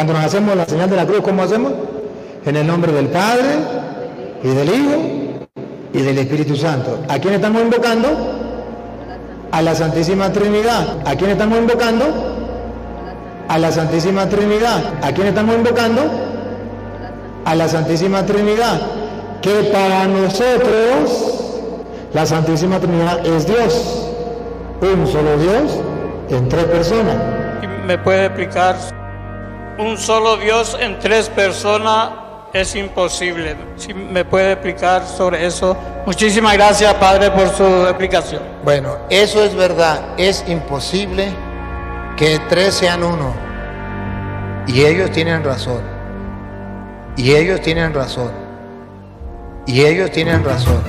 Cuando nos hacemos la señal de la cruz, ¿cómo hacemos? En el nombre del Padre y del Hijo y del Espíritu Santo. ¿A quién estamos invocando? A la Santísima Trinidad. ¿A quién estamos invocando? A la Santísima Trinidad. ¿A quién estamos invocando? A la Santísima Trinidad. Que para nosotros la Santísima Trinidad es Dios. Un solo Dios en tres personas. ¿Me puede explicar? Un solo Dios en tres personas es imposible. Si me puede explicar sobre eso. Muchísimas gracias, Padre, por su explicación. Bueno, eso es verdad. Es imposible que tres sean uno. Y ellos tienen razón. Y ellos tienen razón. Y ellos tienen razón.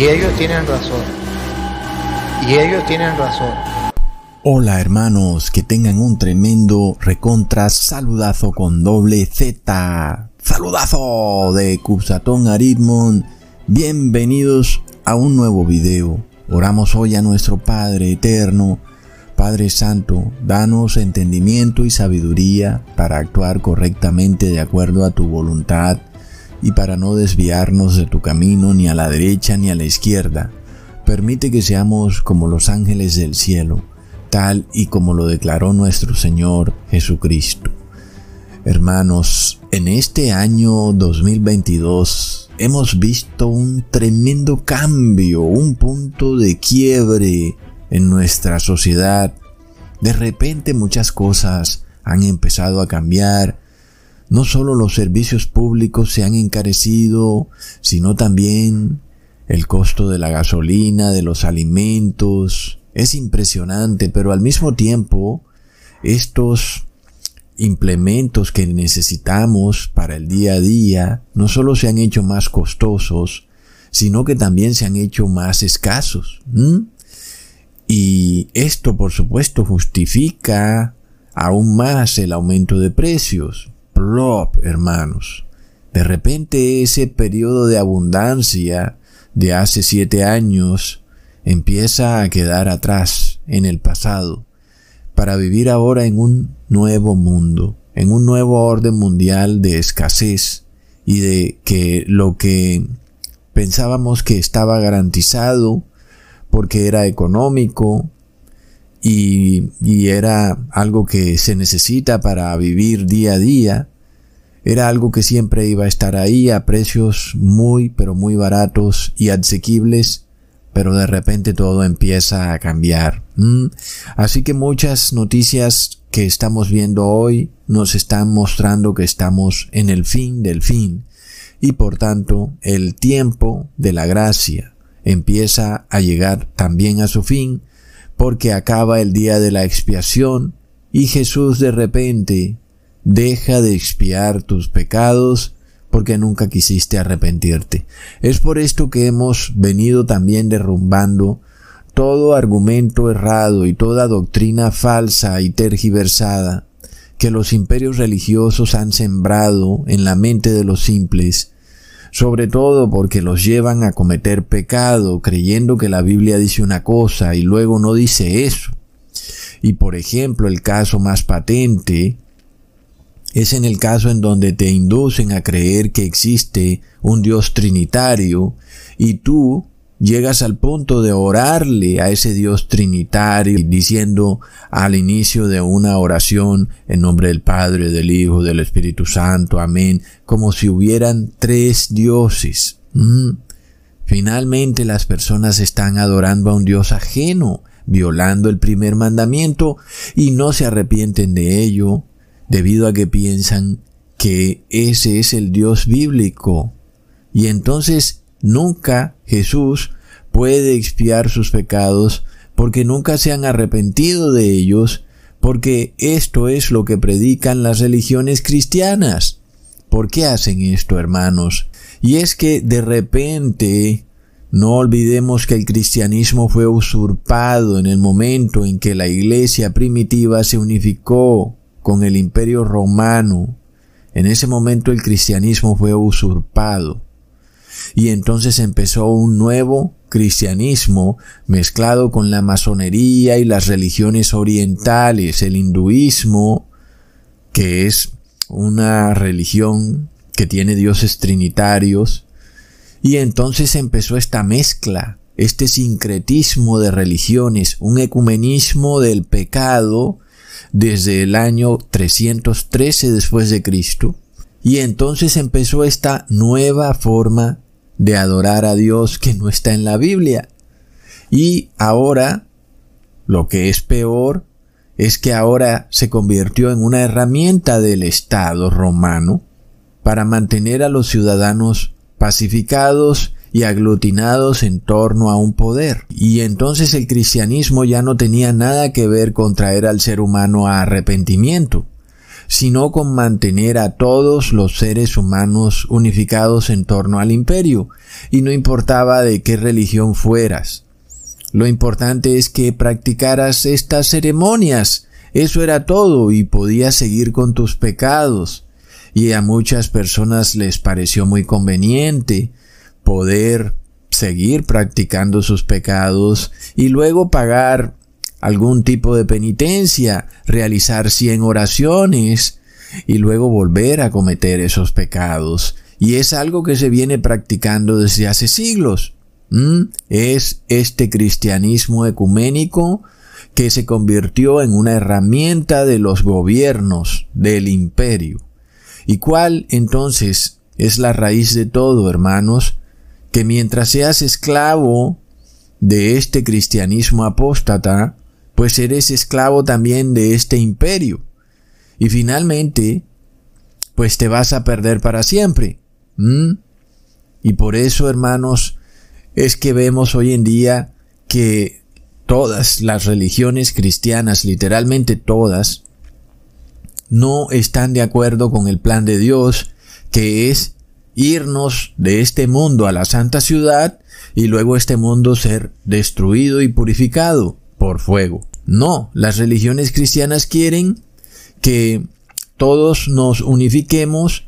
Y ellos tienen razón. Y ellos tienen razón. Hola hermanos, que tengan un tremendo recontra saludazo con doble Z. Saludazo de Cusatón Aritmon. Bienvenidos a un nuevo video. Oramos hoy a nuestro Padre Eterno. Padre Santo, danos entendimiento y sabiduría para actuar correctamente de acuerdo a tu voluntad y para no desviarnos de tu camino ni a la derecha ni a la izquierda. Permite que seamos como los ángeles del cielo, tal y como lo declaró nuestro Señor Jesucristo. Hermanos, en este año 2022 hemos visto un tremendo cambio, un punto de quiebre en nuestra sociedad. De repente muchas cosas han empezado a cambiar no solo los servicios públicos se han encarecido, sino también el costo de la gasolina, de los alimentos. Es impresionante, pero al mismo tiempo, estos implementos que necesitamos para el día a día no solo se han hecho más costosos, sino que también se han hecho más escasos. Y esto, por supuesto, justifica aún más el aumento de precios hermanos. De repente ese periodo de abundancia de hace siete años empieza a quedar atrás en el pasado para vivir ahora en un nuevo mundo, en un nuevo orden mundial de escasez y de que lo que pensábamos que estaba garantizado porque era económico y, y, era algo que se necesita para vivir día a día, era algo que siempre iba a estar ahí a precios muy pero muy baratos y asequibles, pero de repente todo empieza a cambiar. Así que muchas noticias que estamos viendo hoy nos están mostrando que estamos en el fin del fin y por tanto el tiempo de la gracia empieza a llegar también a su fin porque acaba el día de la expiación y Jesús de repente Deja de expiar tus pecados porque nunca quisiste arrepentirte. Es por esto que hemos venido también derrumbando todo argumento errado y toda doctrina falsa y tergiversada que los imperios religiosos han sembrado en la mente de los simples, sobre todo porque los llevan a cometer pecado creyendo que la Biblia dice una cosa y luego no dice eso. Y por ejemplo, el caso más patente es en el caso en donde te inducen a creer que existe un Dios trinitario y tú llegas al punto de orarle a ese Dios trinitario diciendo al inicio de una oración en nombre del Padre, del Hijo, del Espíritu Santo, amén, como si hubieran tres dioses. Mm. Finalmente las personas están adorando a un Dios ajeno, violando el primer mandamiento y no se arrepienten de ello debido a que piensan que ese es el Dios bíblico. Y entonces nunca Jesús puede expiar sus pecados porque nunca se han arrepentido de ellos, porque esto es lo que predican las religiones cristianas. ¿Por qué hacen esto, hermanos? Y es que de repente no olvidemos que el cristianismo fue usurpado en el momento en que la iglesia primitiva se unificó con el imperio romano. En ese momento el cristianismo fue usurpado. Y entonces empezó un nuevo cristianismo mezclado con la masonería y las religiones orientales, el hinduismo, que es una religión que tiene dioses trinitarios, y entonces empezó esta mezcla, este sincretismo de religiones, un ecumenismo del pecado desde el año 313 después de Cristo, y entonces empezó esta nueva forma de adorar a Dios que no está en la Biblia. Y ahora, lo que es peor, es que ahora se convirtió en una herramienta del Estado romano para mantener a los ciudadanos pacificados y aglutinados en torno a un poder. Y entonces el cristianismo ya no tenía nada que ver con traer al ser humano a arrepentimiento, sino con mantener a todos los seres humanos unificados en torno al imperio, y no importaba de qué religión fueras. Lo importante es que practicaras estas ceremonias, eso era todo, y podías seguir con tus pecados. Y a muchas personas les pareció muy conveniente poder seguir practicando sus pecados y luego pagar algún tipo de penitencia, realizar cien oraciones y luego volver a cometer esos pecados. Y es algo que se viene practicando desde hace siglos. Es este cristianismo ecuménico que se convirtió en una herramienta de los gobiernos del imperio. ¿Y cuál entonces es la raíz de todo, hermanos? Que mientras seas esclavo de este cristianismo apóstata, pues eres esclavo también de este imperio. Y finalmente, pues te vas a perder para siempre. Y por eso, hermanos, es que vemos hoy en día que todas las religiones cristianas, literalmente todas, no están de acuerdo con el plan de Dios, que es irnos de este mundo a la santa ciudad y luego este mundo ser destruido y purificado por fuego. No, las religiones cristianas quieren que todos nos unifiquemos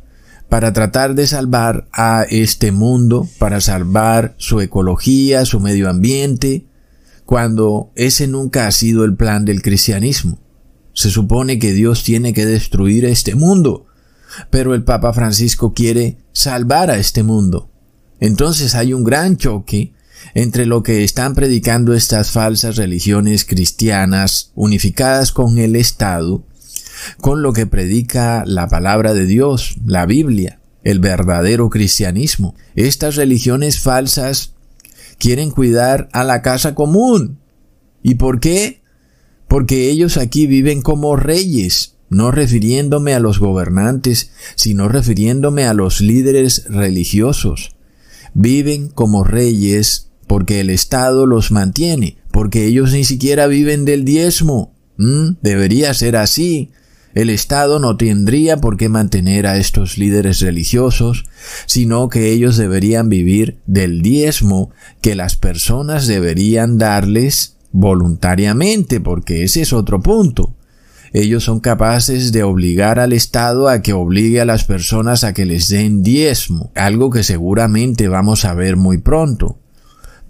para tratar de salvar a este mundo, para salvar su ecología, su medio ambiente, cuando ese nunca ha sido el plan del cristianismo. Se supone que Dios tiene que destruir este mundo, pero el Papa Francisco quiere salvar a este mundo. Entonces hay un gran choque entre lo que están predicando estas falsas religiones cristianas unificadas con el Estado, con lo que predica la palabra de Dios, la Biblia, el verdadero cristianismo. Estas religiones falsas quieren cuidar a la casa común. ¿Y por qué? Porque ellos aquí viven como reyes, no refiriéndome a los gobernantes, sino refiriéndome a los líderes religiosos. Viven como reyes porque el Estado los mantiene, porque ellos ni siquiera viven del diezmo. ¿Mm? Debería ser así. El Estado no tendría por qué mantener a estos líderes religiosos, sino que ellos deberían vivir del diezmo que las personas deberían darles voluntariamente, porque ese es otro punto. Ellos son capaces de obligar al Estado a que obligue a las personas a que les den diezmo, algo que seguramente vamos a ver muy pronto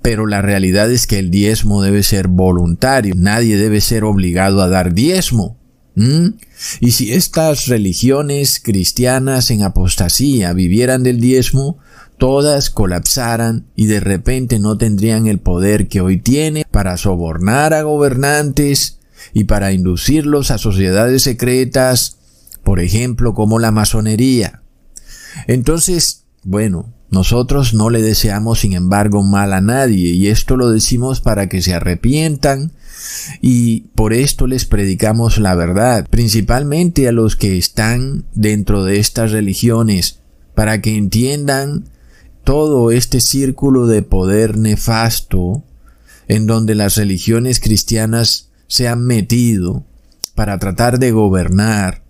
pero la realidad es que el diezmo debe ser voluntario, nadie debe ser obligado a dar diezmo. Y si estas religiones cristianas en apostasía vivieran del diezmo, todas colapsaran y de repente no tendrían el poder que hoy tiene para sobornar a gobernantes y para inducirlos a sociedades secretas, por ejemplo, como la masonería. Entonces, bueno, nosotros no le deseamos, sin embargo, mal a nadie, y esto lo decimos para que se arrepientan, y por esto les predicamos la verdad, principalmente a los que están dentro de estas religiones, para que entiendan todo este círculo de poder nefasto en donde las religiones cristianas se han metido para tratar de gobernar.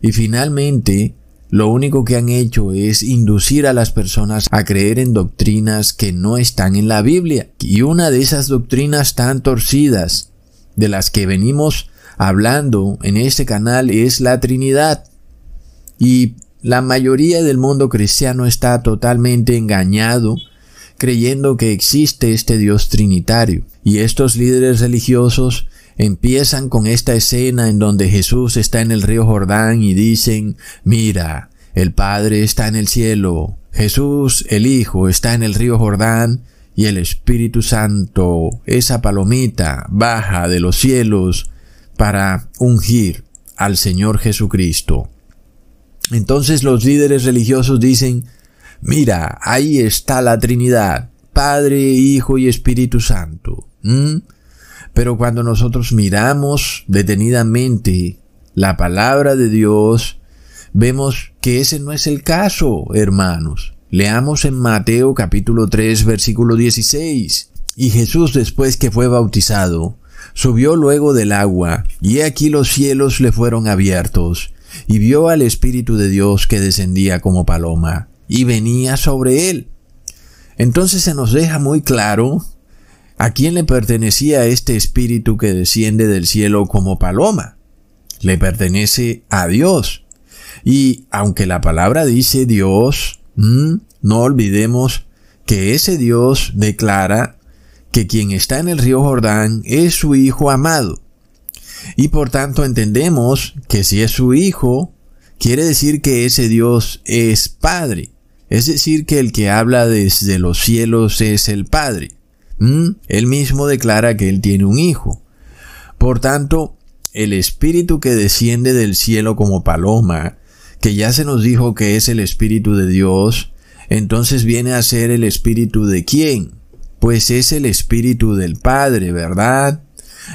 Y finalmente, lo único que han hecho es inducir a las personas a creer en doctrinas que no están en la Biblia. Y una de esas doctrinas tan torcidas de las que venimos hablando en este canal es la Trinidad. Y la mayoría del mundo cristiano está totalmente engañado creyendo que existe este Dios trinitario. Y estos líderes religiosos empiezan con esta escena en donde Jesús está en el río Jordán y dicen, mira, el Padre está en el cielo, Jesús el Hijo está en el río Jordán y el Espíritu Santo, esa palomita, baja de los cielos para ungir al Señor Jesucristo. Entonces los líderes religiosos dicen, Mira, ahí está la Trinidad, Padre, Hijo y Espíritu Santo. Pero cuando nosotros miramos detenidamente la palabra de Dios, vemos que ese no es el caso, hermanos. Leamos en Mateo capítulo 3 versículo 16. Y Jesús después que fue bautizado, subió luego del agua, y aquí los cielos le fueron abiertos, y vio al Espíritu de Dios que descendía como paloma y venía sobre él. Entonces se nos deja muy claro a quién le pertenecía este espíritu que desciende del cielo como paloma. Le pertenece a Dios. Y aunque la palabra dice Dios, no olvidemos que ese Dios declara que quien está en el río Jordán es su Hijo amado. Y por tanto entendemos que si es su Hijo, quiere decir que ese Dios es Padre. Es decir, que el que habla desde los cielos es el Padre. ¿Mm? Él mismo declara que él tiene un hijo. Por tanto, el Espíritu que desciende del cielo como paloma, que ya se nos dijo que es el Espíritu de Dios, entonces viene a ser el Espíritu de quién? Pues es el Espíritu del Padre, ¿verdad?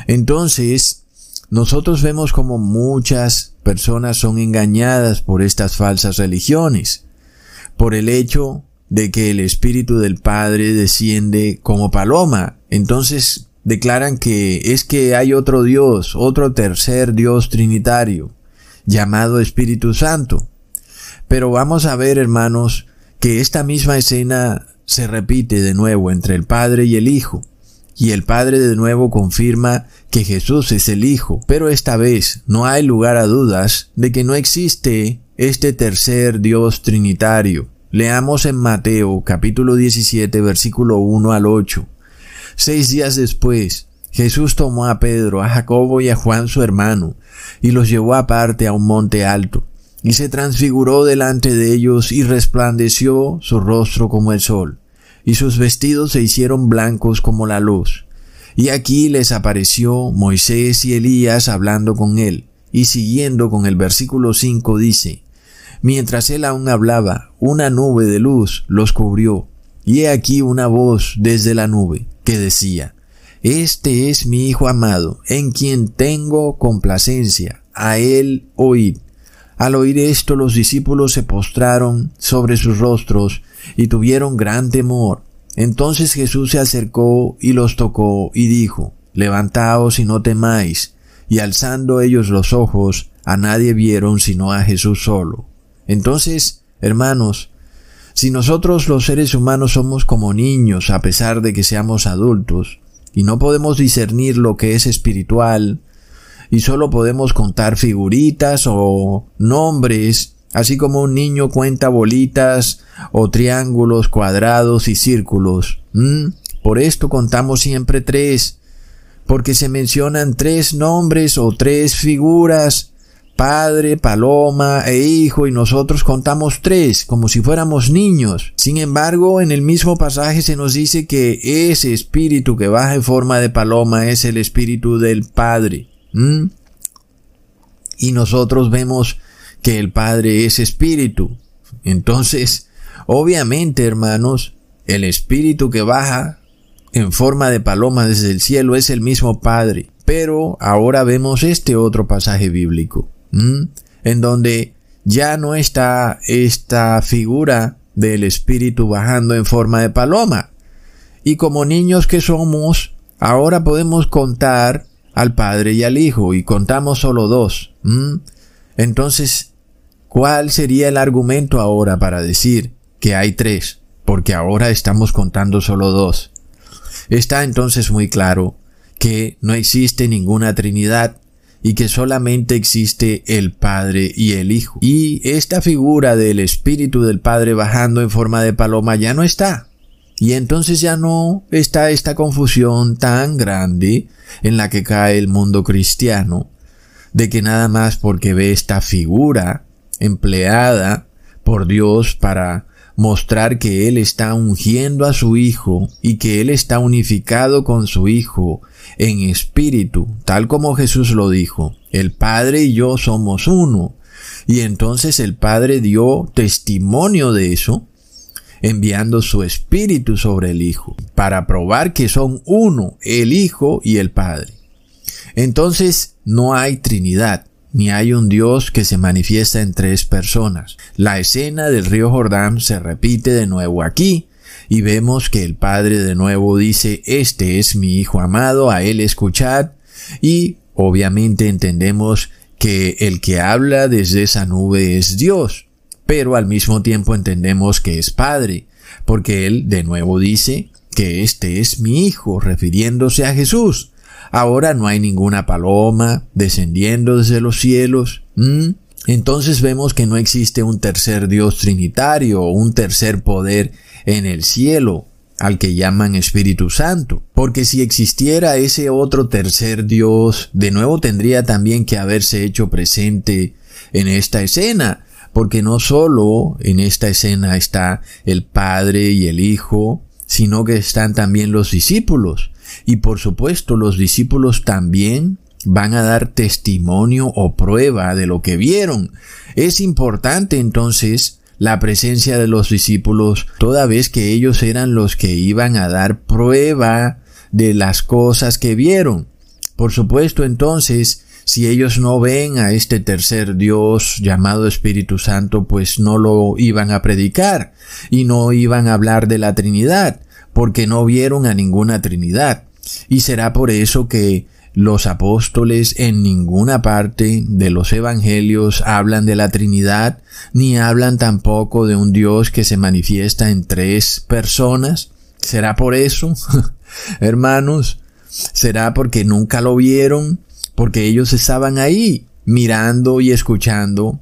Entonces, nosotros vemos como muchas personas son engañadas por estas falsas religiones por el hecho de que el Espíritu del Padre desciende como paloma. Entonces declaran que es que hay otro Dios, otro tercer Dios trinitario, llamado Espíritu Santo. Pero vamos a ver, hermanos, que esta misma escena se repite de nuevo entre el Padre y el Hijo. Y el Padre de nuevo confirma que Jesús es el Hijo, pero esta vez no hay lugar a dudas de que no existe este tercer Dios trinitario. Leamos en Mateo capítulo 17 versículo 1 al 8. Seis días después, Jesús tomó a Pedro, a Jacobo y a Juan su hermano, y los llevó aparte a un monte alto, y se transfiguró delante de ellos y resplandeció su rostro como el sol, y sus vestidos se hicieron blancos como la luz. Y aquí les apareció Moisés y Elías hablando con él, y siguiendo con el versículo 5 dice, Mientras él aún hablaba, una nube de luz los cubrió, y he aquí una voz desde la nube que decía, Este es mi Hijo amado, en quien tengo complacencia, a él oíd. Al oír esto los discípulos se postraron sobre sus rostros y tuvieron gran temor. Entonces Jesús se acercó y los tocó y dijo, Levantaos y no temáis. Y alzando ellos los ojos, a nadie vieron sino a Jesús solo. Entonces, hermanos, si nosotros los seres humanos somos como niños a pesar de que seamos adultos, y no podemos discernir lo que es espiritual, y solo podemos contar figuritas o nombres, así como un niño cuenta bolitas o triángulos, cuadrados y círculos. Por esto contamos siempre tres, porque se mencionan tres nombres o tres figuras Padre, Paloma e Hijo y nosotros contamos tres, como si fuéramos niños. Sin embargo, en el mismo pasaje se nos dice que ese espíritu que baja en forma de paloma es el espíritu del Padre. Y nosotros vemos que el Padre es espíritu. Entonces, obviamente, hermanos, el espíritu que baja en forma de paloma desde el cielo es el mismo Padre. Pero ahora vemos este otro pasaje bíblico en donde ya no está esta figura del espíritu bajando en forma de paloma. Y como niños que somos, ahora podemos contar al Padre y al Hijo y contamos solo dos. Entonces, ¿cuál sería el argumento ahora para decir que hay tres? Porque ahora estamos contando solo dos. Está entonces muy claro que no existe ninguna Trinidad y que solamente existe el Padre y el Hijo. Y esta figura del Espíritu del Padre bajando en forma de paloma ya no está. Y entonces ya no está esta confusión tan grande en la que cae el mundo cristiano, de que nada más porque ve esta figura empleada por Dios para mostrar que Él está ungiendo a su Hijo y que Él está unificado con su Hijo en espíritu, tal como Jesús lo dijo, el Padre y yo somos uno. Y entonces el Padre dio testimonio de eso enviando su Espíritu sobre el Hijo, para probar que son uno, el Hijo y el Padre. Entonces no hay Trinidad, ni hay un Dios que se manifiesta en tres personas. La escena del río Jordán se repite de nuevo aquí, y vemos que el Padre de nuevo dice, Este es mi Hijo amado, a él escuchad, y obviamente entendemos que el que habla desde esa nube es Dios pero al mismo tiempo entendemos que es Padre, porque Él de nuevo dice que este es mi Hijo, refiriéndose a Jesús. Ahora no hay ninguna paloma descendiendo desde los cielos. Entonces vemos que no existe un tercer Dios trinitario o un tercer poder en el cielo, al que llaman Espíritu Santo. Porque si existiera ese otro tercer Dios, de nuevo tendría también que haberse hecho presente en esta escena, porque no solo en esta escena está el Padre y el Hijo, sino que están también los discípulos. Y por supuesto los discípulos también van a dar testimonio o prueba de lo que vieron. Es importante entonces la presencia de los discípulos, toda vez que ellos eran los que iban a dar prueba de las cosas que vieron. Por supuesto entonces si ellos no ven a este tercer Dios llamado Espíritu Santo, pues no lo iban a predicar y no iban a hablar de la Trinidad, porque no vieron a ninguna Trinidad. Y será por eso que los apóstoles en ninguna parte de los evangelios hablan de la Trinidad, ni hablan tampoco de un Dios que se manifiesta en tres personas. ¿Será por eso? Hermanos, ¿será porque nunca lo vieron? Porque ellos estaban ahí mirando y escuchando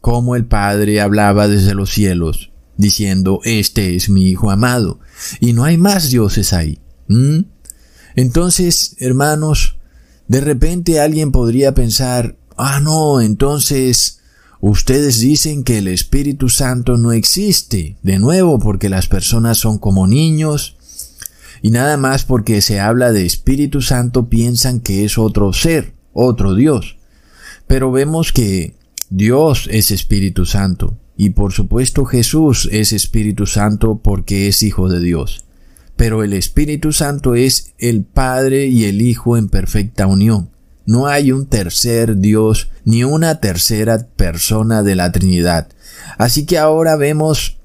cómo el Padre hablaba desde los cielos, diciendo, este es mi Hijo amado, y no hay más dioses ahí. Entonces, hermanos, de repente alguien podría pensar, ah, no, entonces ustedes dicen que el Espíritu Santo no existe, de nuevo porque las personas son como niños, y nada más porque se habla de Espíritu Santo piensan que es otro ser otro Dios. Pero vemos que Dios es Espíritu Santo y por supuesto Jesús es Espíritu Santo porque es Hijo de Dios. Pero el Espíritu Santo es el Padre y el Hijo en perfecta unión. No hay un tercer Dios ni una tercera persona de la Trinidad. Así que ahora vemos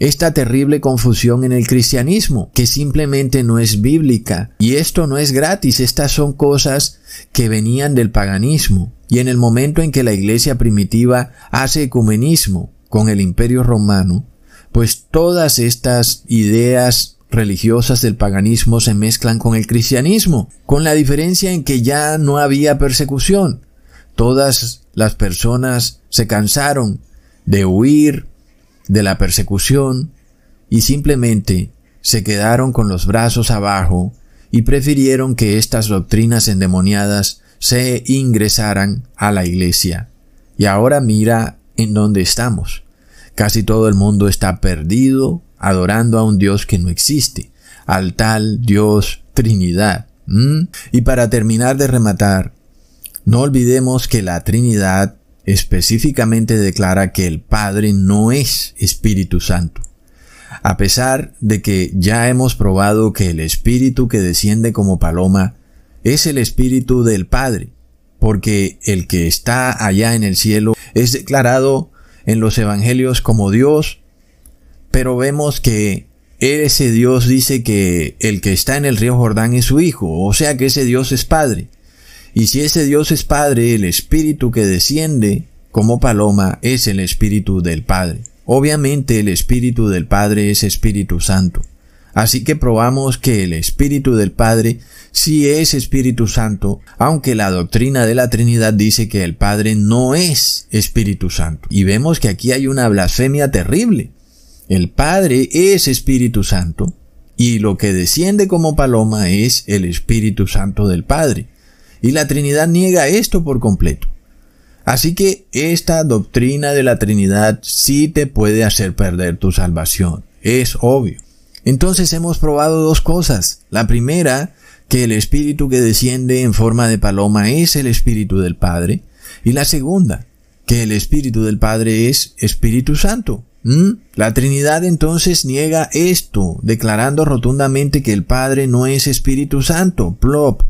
esta terrible confusión en el cristianismo, que simplemente no es bíblica. Y esto no es gratis, estas son cosas que venían del paganismo. Y en el momento en que la iglesia primitiva hace ecumenismo con el imperio romano, pues todas estas ideas religiosas del paganismo se mezclan con el cristianismo, con la diferencia en que ya no había persecución. Todas las personas se cansaron de huir de la persecución y simplemente se quedaron con los brazos abajo y prefirieron que estas doctrinas endemoniadas se ingresaran a la iglesia. Y ahora mira en dónde estamos. Casi todo el mundo está perdido adorando a un Dios que no existe, al tal Dios Trinidad. Y para terminar de rematar, no olvidemos que la Trinidad específicamente declara que el Padre no es Espíritu Santo. A pesar de que ya hemos probado que el Espíritu que desciende como paloma es el Espíritu del Padre, porque el que está allá en el cielo es declarado en los Evangelios como Dios, pero vemos que ese Dios dice que el que está en el río Jordán es su Hijo, o sea que ese Dios es Padre. Y si ese Dios es Padre, el Espíritu que desciende como paloma es el Espíritu del Padre. Obviamente el Espíritu del Padre es Espíritu Santo. Así que probamos que el Espíritu del Padre sí es Espíritu Santo, aunque la doctrina de la Trinidad dice que el Padre no es Espíritu Santo. Y vemos que aquí hay una blasfemia terrible. El Padre es Espíritu Santo y lo que desciende como paloma es el Espíritu Santo del Padre. Y la Trinidad niega esto por completo. Así que esta doctrina de la Trinidad sí te puede hacer perder tu salvación. Es obvio. Entonces hemos probado dos cosas. La primera, que el espíritu que desciende en forma de paloma es el espíritu del Padre. Y la segunda, que el espíritu del Padre es Espíritu Santo. ¿Mm? La Trinidad entonces niega esto, declarando rotundamente que el Padre no es Espíritu Santo. Plop.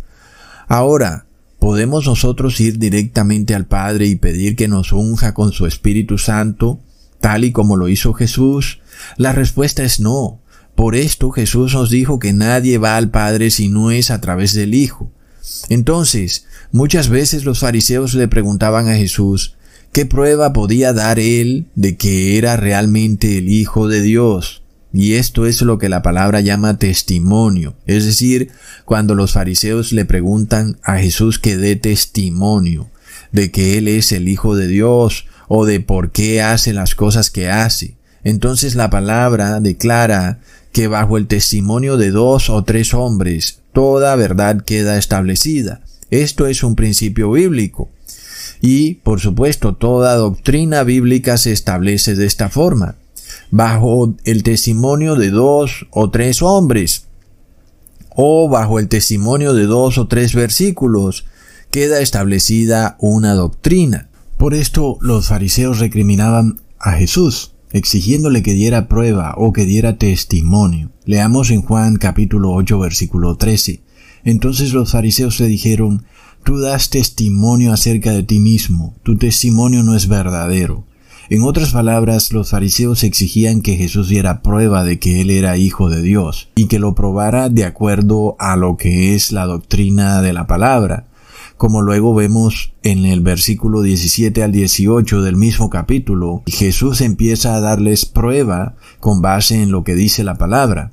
Ahora, ¿podemos nosotros ir directamente al Padre y pedir que nos unja con su Espíritu Santo, tal y como lo hizo Jesús? La respuesta es no. Por esto Jesús nos dijo que nadie va al Padre si no es a través del Hijo. Entonces, muchas veces los fariseos le preguntaban a Jesús, ¿qué prueba podía dar él de que era realmente el Hijo de Dios? Y esto es lo que la palabra llama testimonio. Es decir, cuando los fariseos le preguntan a Jesús que dé testimonio de que Él es el Hijo de Dios o de por qué hace las cosas que hace. Entonces la palabra declara que bajo el testimonio de dos o tres hombres toda verdad queda establecida. Esto es un principio bíblico. Y, por supuesto, toda doctrina bíblica se establece de esta forma, bajo el testimonio de dos o tres hombres, o bajo el testimonio de dos o tres versículos, queda establecida una doctrina. Por esto los fariseos recriminaban a Jesús exigiéndole que diera prueba o que diera testimonio. Leamos en Juan capítulo 8 versículo 13. Entonces los fariseos le dijeron, Tú das testimonio acerca de ti mismo, tu testimonio no es verdadero. En otras palabras, los fariseos exigían que Jesús diera prueba de que Él era hijo de Dios, y que lo probara de acuerdo a lo que es la doctrina de la palabra como luego vemos en el versículo 17 al 18 del mismo capítulo, Jesús empieza a darles prueba con base en lo que dice la palabra.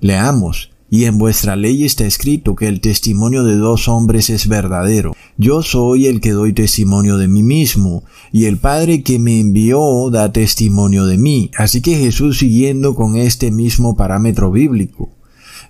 Leamos, y en vuestra ley está escrito que el testimonio de dos hombres es verdadero. Yo soy el que doy testimonio de mí mismo, y el Padre que me envió da testimonio de mí. Así que Jesús siguiendo con este mismo parámetro bíblico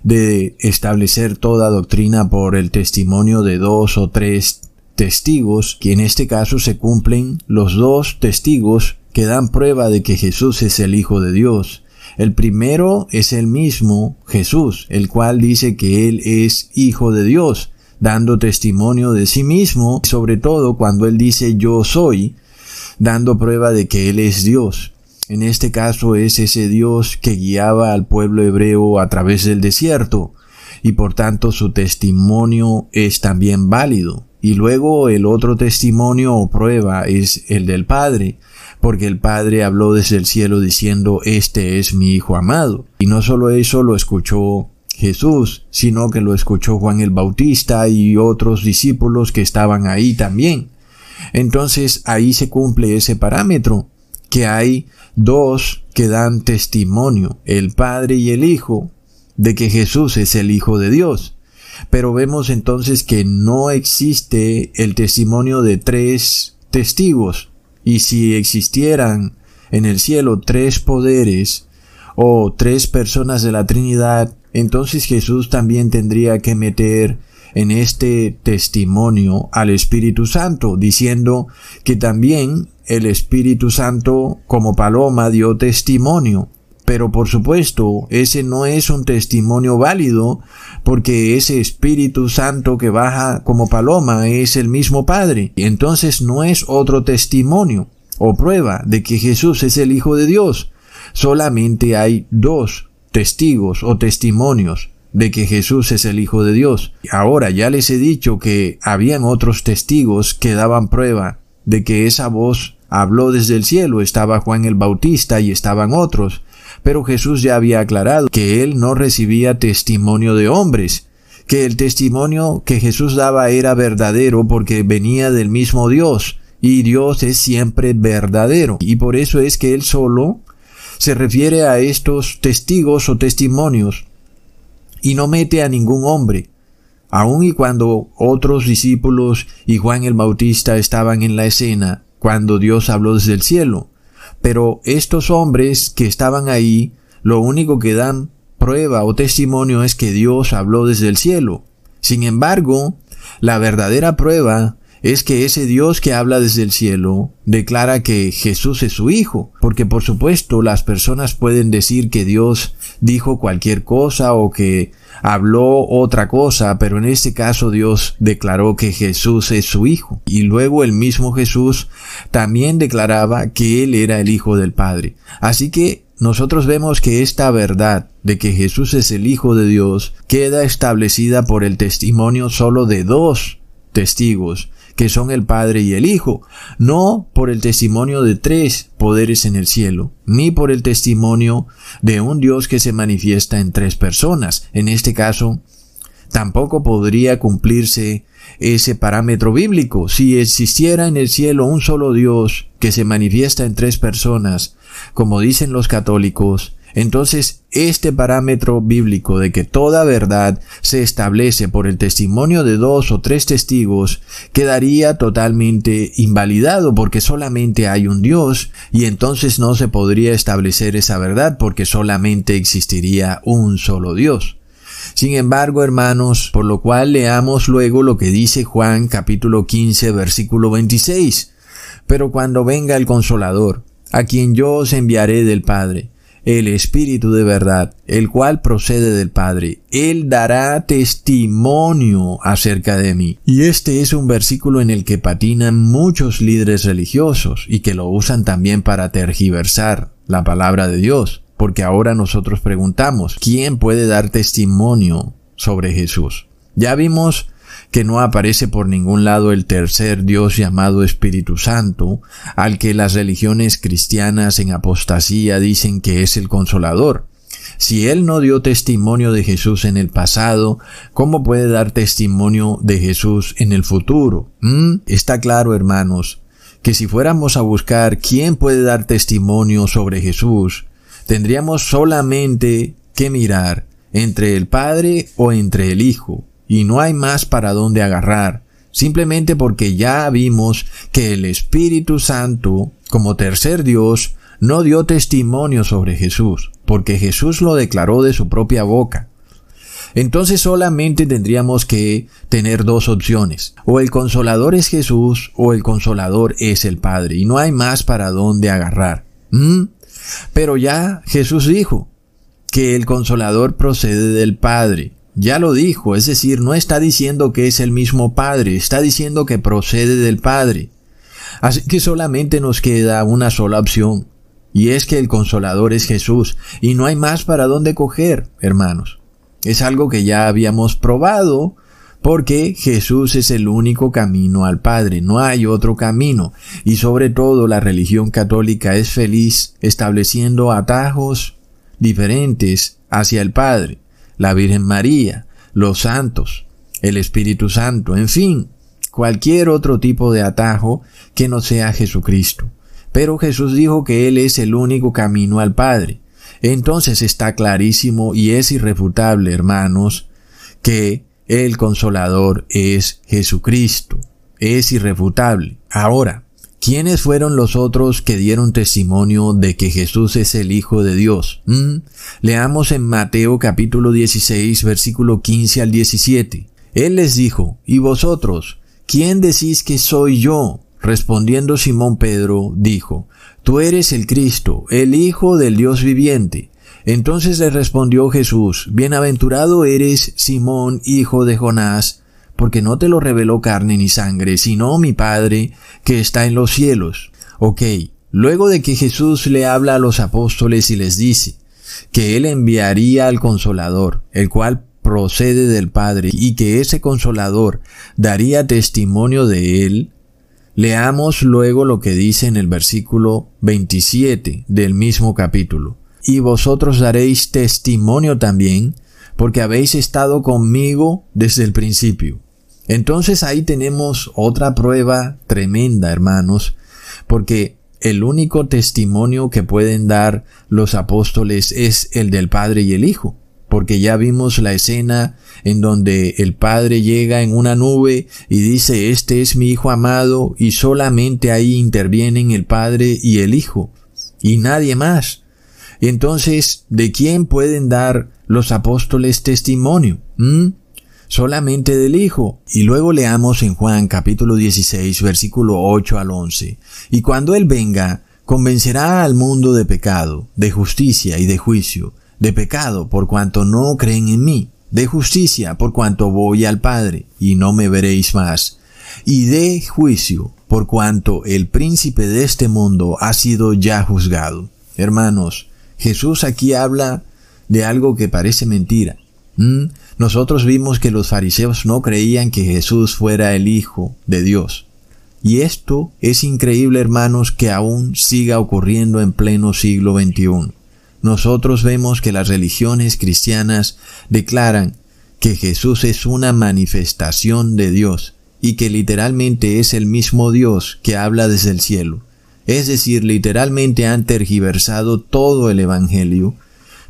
de establecer toda doctrina por el testimonio de dos o tres testigos, que en este caso se cumplen los dos testigos que dan prueba de que Jesús es el Hijo de Dios. El primero es el mismo Jesús, el cual dice que Él es Hijo de Dios, dando testimonio de sí mismo, sobre todo cuando Él dice yo soy, dando prueba de que Él es Dios. En este caso es ese Dios que guiaba al pueblo hebreo a través del desierto, y por tanto su testimonio es también válido. Y luego el otro testimonio o prueba es el del Padre, porque el Padre habló desde el cielo diciendo, Este es mi Hijo amado. Y no solo eso lo escuchó Jesús, sino que lo escuchó Juan el Bautista y otros discípulos que estaban ahí también. Entonces ahí se cumple ese parámetro, que hay dos que dan testimonio, el Padre y el Hijo, de que Jesús es el Hijo de Dios. Pero vemos entonces que no existe el testimonio de tres testigos. Y si existieran en el cielo tres poderes o tres personas de la Trinidad, entonces Jesús también tendría que meter en este testimonio al Espíritu Santo, diciendo que también el Espíritu Santo como paloma dio testimonio. Pero por supuesto, ese no es un testimonio válido, porque ese Espíritu Santo que baja como paloma es el mismo Padre. Y entonces no es otro testimonio o prueba de que Jesús es el Hijo de Dios. Solamente hay dos testigos o testimonios de que Jesús es el Hijo de Dios. Ahora ya les he dicho que habían otros testigos que daban prueba de que esa voz Habló desde el cielo, estaba Juan el Bautista y estaban otros, pero Jesús ya había aclarado que él no recibía testimonio de hombres, que el testimonio que Jesús daba era verdadero porque venía del mismo Dios, y Dios es siempre verdadero, y por eso es que Él solo se refiere a estos testigos o testimonios, y no mete a ningún hombre, aun y cuando otros discípulos y Juan el Bautista estaban en la escena, cuando Dios habló desde el cielo. Pero estos hombres que estaban ahí, lo único que dan prueba o testimonio es que Dios habló desde el cielo. Sin embargo, la verdadera prueba es que ese Dios que habla desde el cielo declara que Jesús es su Hijo, porque por supuesto las personas pueden decir que Dios dijo cualquier cosa o que habló otra cosa, pero en este caso Dios declaró que Jesús es su Hijo. Y luego el mismo Jesús también declaraba que Él era el Hijo del Padre. Así que nosotros vemos que esta verdad de que Jesús es el Hijo de Dios queda establecida por el testimonio solo de dos testigos, que son el Padre y el Hijo, no por el testimonio de tres poderes en el cielo, ni por el testimonio de un Dios que se manifiesta en tres personas. En este caso, tampoco podría cumplirse ese parámetro bíblico. Si existiera en el cielo un solo Dios que se manifiesta en tres personas, como dicen los católicos, entonces, este parámetro bíblico de que toda verdad se establece por el testimonio de dos o tres testigos quedaría totalmente invalidado porque solamente hay un Dios y entonces no se podría establecer esa verdad porque solamente existiría un solo Dios. Sin embargo, hermanos, por lo cual leamos luego lo que dice Juan capítulo 15 versículo 26. Pero cuando venga el consolador, a quien yo os enviaré del Padre, el Espíritu de verdad, el cual procede del Padre. Él dará testimonio acerca de mí. Y este es un versículo en el que patinan muchos líderes religiosos y que lo usan también para tergiversar la palabra de Dios. Porque ahora nosotros preguntamos, ¿quién puede dar testimonio sobre Jesús? Ya vimos que no aparece por ningún lado el tercer Dios llamado Espíritu Santo, al que las religiones cristianas en apostasía dicen que es el consolador. Si Él no dio testimonio de Jesús en el pasado, ¿cómo puede dar testimonio de Jesús en el futuro? ¿Mm? Está claro, hermanos, que si fuéramos a buscar quién puede dar testimonio sobre Jesús, tendríamos solamente que mirar entre el Padre o entre el Hijo y no hay más para dónde agarrar, simplemente porque ya vimos que el Espíritu Santo, como tercer Dios, no dio testimonio sobre Jesús, porque Jesús lo declaró de su propia boca. Entonces solamente tendríamos que tener dos opciones. O el consolador es Jesús o el consolador es el Padre. Y no hay más para dónde agarrar. ¿Mm? Pero ya Jesús dijo que el consolador procede del Padre. Ya lo dijo, es decir, no está diciendo que es el mismo Padre, está diciendo que procede del Padre. Así que solamente nos queda una sola opción, y es que el consolador es Jesús, y no hay más para dónde coger, hermanos. Es algo que ya habíamos probado, porque Jesús es el único camino al Padre, no hay otro camino, y sobre todo la religión católica es feliz estableciendo atajos diferentes hacia el Padre la Virgen María, los santos, el Espíritu Santo, en fin, cualquier otro tipo de atajo que no sea Jesucristo. Pero Jesús dijo que Él es el único camino al Padre. Entonces está clarísimo y es irrefutable, hermanos, que el consolador es Jesucristo. Es irrefutable. Ahora, ¿Quiénes fueron los otros que dieron testimonio de que Jesús es el Hijo de Dios? ¿Mm? Leamos en Mateo capítulo 16 versículo 15 al 17. Él les dijo, ¿y vosotros? ¿Quién decís que soy yo? Respondiendo Simón Pedro, dijo, Tú eres el Cristo, el Hijo del Dios viviente. Entonces le respondió Jesús, Bienaventurado eres Simón, hijo de Jonás, porque no te lo reveló carne ni sangre, sino mi Padre que está en los cielos. Ok, luego de que Jesús le habla a los apóstoles y les dice que Él enviaría al consolador, el cual procede del Padre, y que ese consolador daría testimonio de Él, leamos luego lo que dice en el versículo 27 del mismo capítulo. Y vosotros daréis testimonio también, porque habéis estado conmigo desde el principio. Entonces ahí tenemos otra prueba tremenda, hermanos, porque el único testimonio que pueden dar los apóstoles es el del Padre y el Hijo, porque ya vimos la escena en donde el Padre llega en una nube y dice, este es mi Hijo amado, y solamente ahí intervienen el Padre y el Hijo, y nadie más. Entonces, ¿de quién pueden dar los apóstoles testimonio? ¿Mm? Solamente del Hijo. Y luego leamos en Juan capítulo 16 versículo 8 al 11. Y cuando Él venga, convencerá al mundo de pecado, de justicia y de juicio, de pecado por cuanto no creen en mí, de justicia por cuanto voy al Padre y no me veréis más, y de juicio por cuanto el príncipe de este mundo ha sido ya juzgado. Hermanos, Jesús aquí habla de algo que parece mentira. ¿Mm? Nosotros vimos que los fariseos no creían que Jesús fuera el Hijo de Dios. Y esto es increíble, hermanos, que aún siga ocurriendo en pleno siglo XXI. Nosotros vemos que las religiones cristianas declaran que Jesús es una manifestación de Dios y que literalmente es el mismo Dios que habla desde el cielo. Es decir, literalmente han tergiversado todo el Evangelio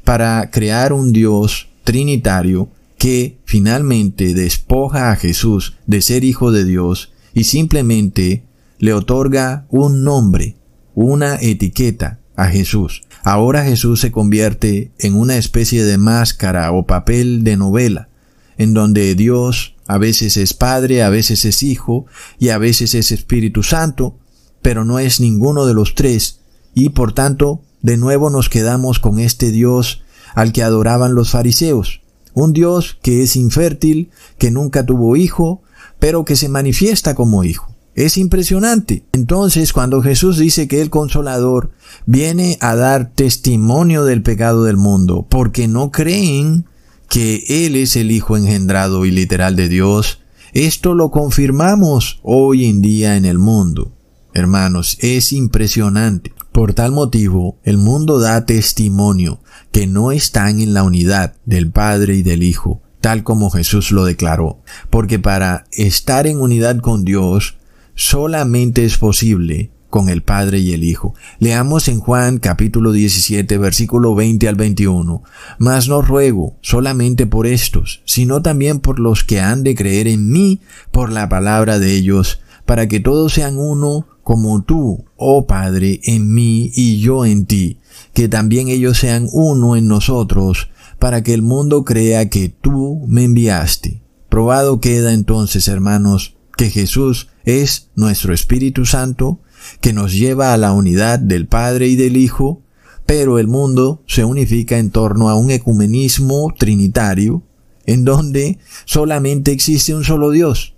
para crear un Dios trinitario que finalmente despoja a Jesús de ser hijo de Dios y simplemente le otorga un nombre, una etiqueta a Jesús. Ahora Jesús se convierte en una especie de máscara o papel de novela, en donde Dios a veces es Padre, a veces es Hijo y a veces es Espíritu Santo, pero no es ninguno de los tres, y por tanto de nuevo nos quedamos con este Dios al que adoraban los fariseos, un Dios que es infértil, que nunca tuvo hijo, pero que se manifiesta como hijo. Es impresionante. Entonces, cuando Jesús dice que el consolador viene a dar testimonio del pecado del mundo, porque no creen que Él es el Hijo engendrado y literal de Dios, esto lo confirmamos hoy en día en el mundo. Hermanos, es impresionante. Por tal motivo, el mundo da testimonio que no están en la unidad del Padre y del Hijo, tal como Jesús lo declaró, porque para estar en unidad con Dios solamente es posible con el Padre y el Hijo. Leamos en Juan capítulo 17 versículo 20 al 21. Mas no ruego solamente por estos, sino también por los que han de creer en mí por la palabra de ellos, para que todos sean uno como tú, oh Padre, en mí y yo en ti, que también ellos sean uno en nosotros, para que el mundo crea que tú me enviaste. Probado queda entonces, hermanos, que Jesús es nuestro Espíritu Santo, que nos lleva a la unidad del Padre y del Hijo, pero el mundo se unifica en torno a un ecumenismo trinitario, en donde solamente existe un solo Dios,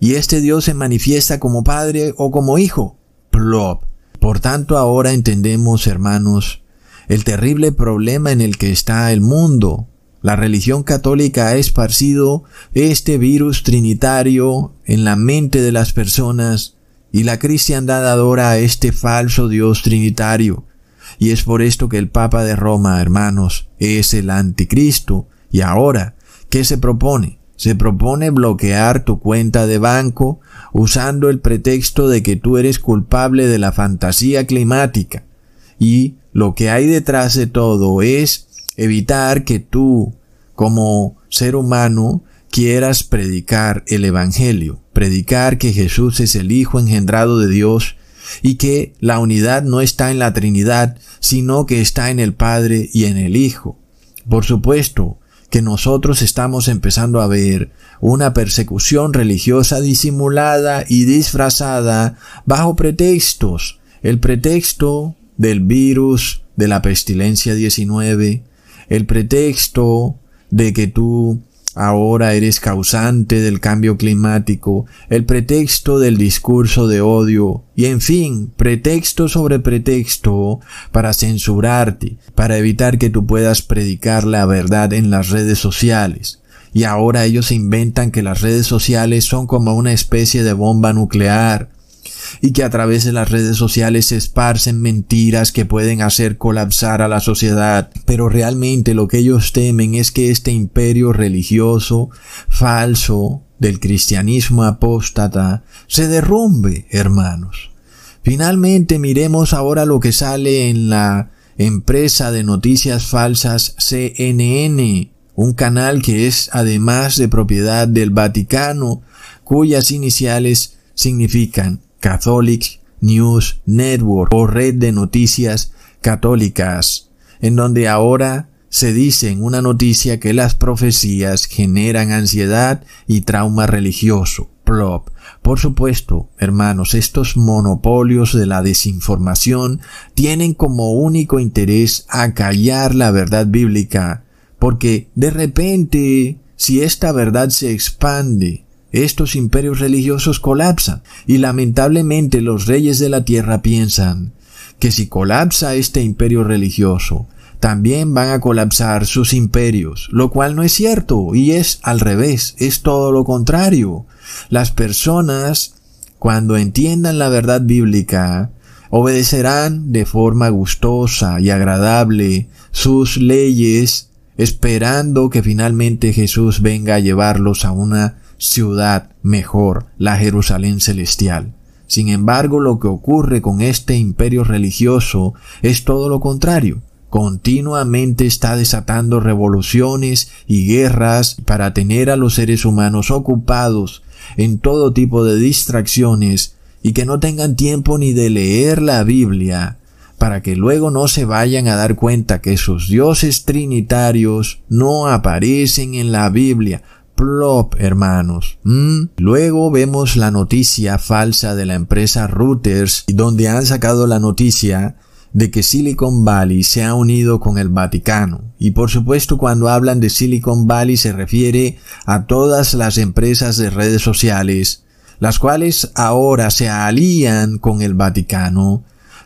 y este Dios se manifiesta como Padre o como Hijo. Plop. Por tanto, ahora entendemos, hermanos, el terrible problema en el que está el mundo. La religión católica ha esparcido este virus trinitario en la mente de las personas y la cristiandad adora a este falso Dios trinitario. Y es por esto que el Papa de Roma, hermanos, es el anticristo. Y ahora, ¿qué se propone? se propone bloquear tu cuenta de banco usando el pretexto de que tú eres culpable de la fantasía climática. Y lo que hay detrás de todo es evitar que tú, como ser humano, quieras predicar el Evangelio, predicar que Jesús es el Hijo engendrado de Dios y que la unidad no está en la Trinidad, sino que está en el Padre y en el Hijo. Por supuesto, que nosotros estamos empezando a ver una persecución religiosa disimulada y disfrazada bajo pretextos. El pretexto del virus de la pestilencia 19, el pretexto de que tú ahora eres causante del cambio climático, el pretexto del discurso de odio y en fin, pretexto sobre pretexto para censurarte, para evitar que tú puedas predicar la verdad en las redes sociales. Y ahora ellos inventan que las redes sociales son como una especie de bomba nuclear. Y que a través de las redes sociales se esparcen mentiras que pueden hacer colapsar a la sociedad. Pero realmente lo que ellos temen es que este imperio religioso falso del cristianismo apóstata se derrumbe, hermanos. Finalmente miremos ahora lo que sale en la empresa de noticias falsas CNN, un canal que es además de propiedad del Vaticano, cuyas iniciales significan Catholic News Network o red de noticias católicas, en donde ahora se dice en una noticia que las profecías generan ansiedad y trauma religioso. Plop. Por supuesto, hermanos, estos monopolios de la desinformación tienen como único interés acallar la verdad bíblica, porque de repente, si esta verdad se expande, estos imperios religiosos colapsan y lamentablemente los reyes de la tierra piensan que si colapsa este imperio religioso, también van a colapsar sus imperios, lo cual no es cierto y es al revés, es todo lo contrario. Las personas, cuando entiendan la verdad bíblica, obedecerán de forma gustosa y agradable sus leyes, esperando que finalmente Jesús venga a llevarlos a una ciudad mejor, la Jerusalén celestial. Sin embargo, lo que ocurre con este imperio religioso es todo lo contrario continuamente está desatando revoluciones y guerras para tener a los seres humanos ocupados en todo tipo de distracciones y que no tengan tiempo ni de leer la Biblia, para que luego no se vayan a dar cuenta que sus dioses trinitarios no aparecen en la Biblia. Plop, hermanos. Luego vemos la noticia falsa de la empresa Reuters, donde han sacado la noticia de que Silicon Valley se ha unido con el Vaticano. Y por supuesto cuando hablan de Silicon Valley se refiere a todas las empresas de redes sociales, las cuales ahora se alían con el Vaticano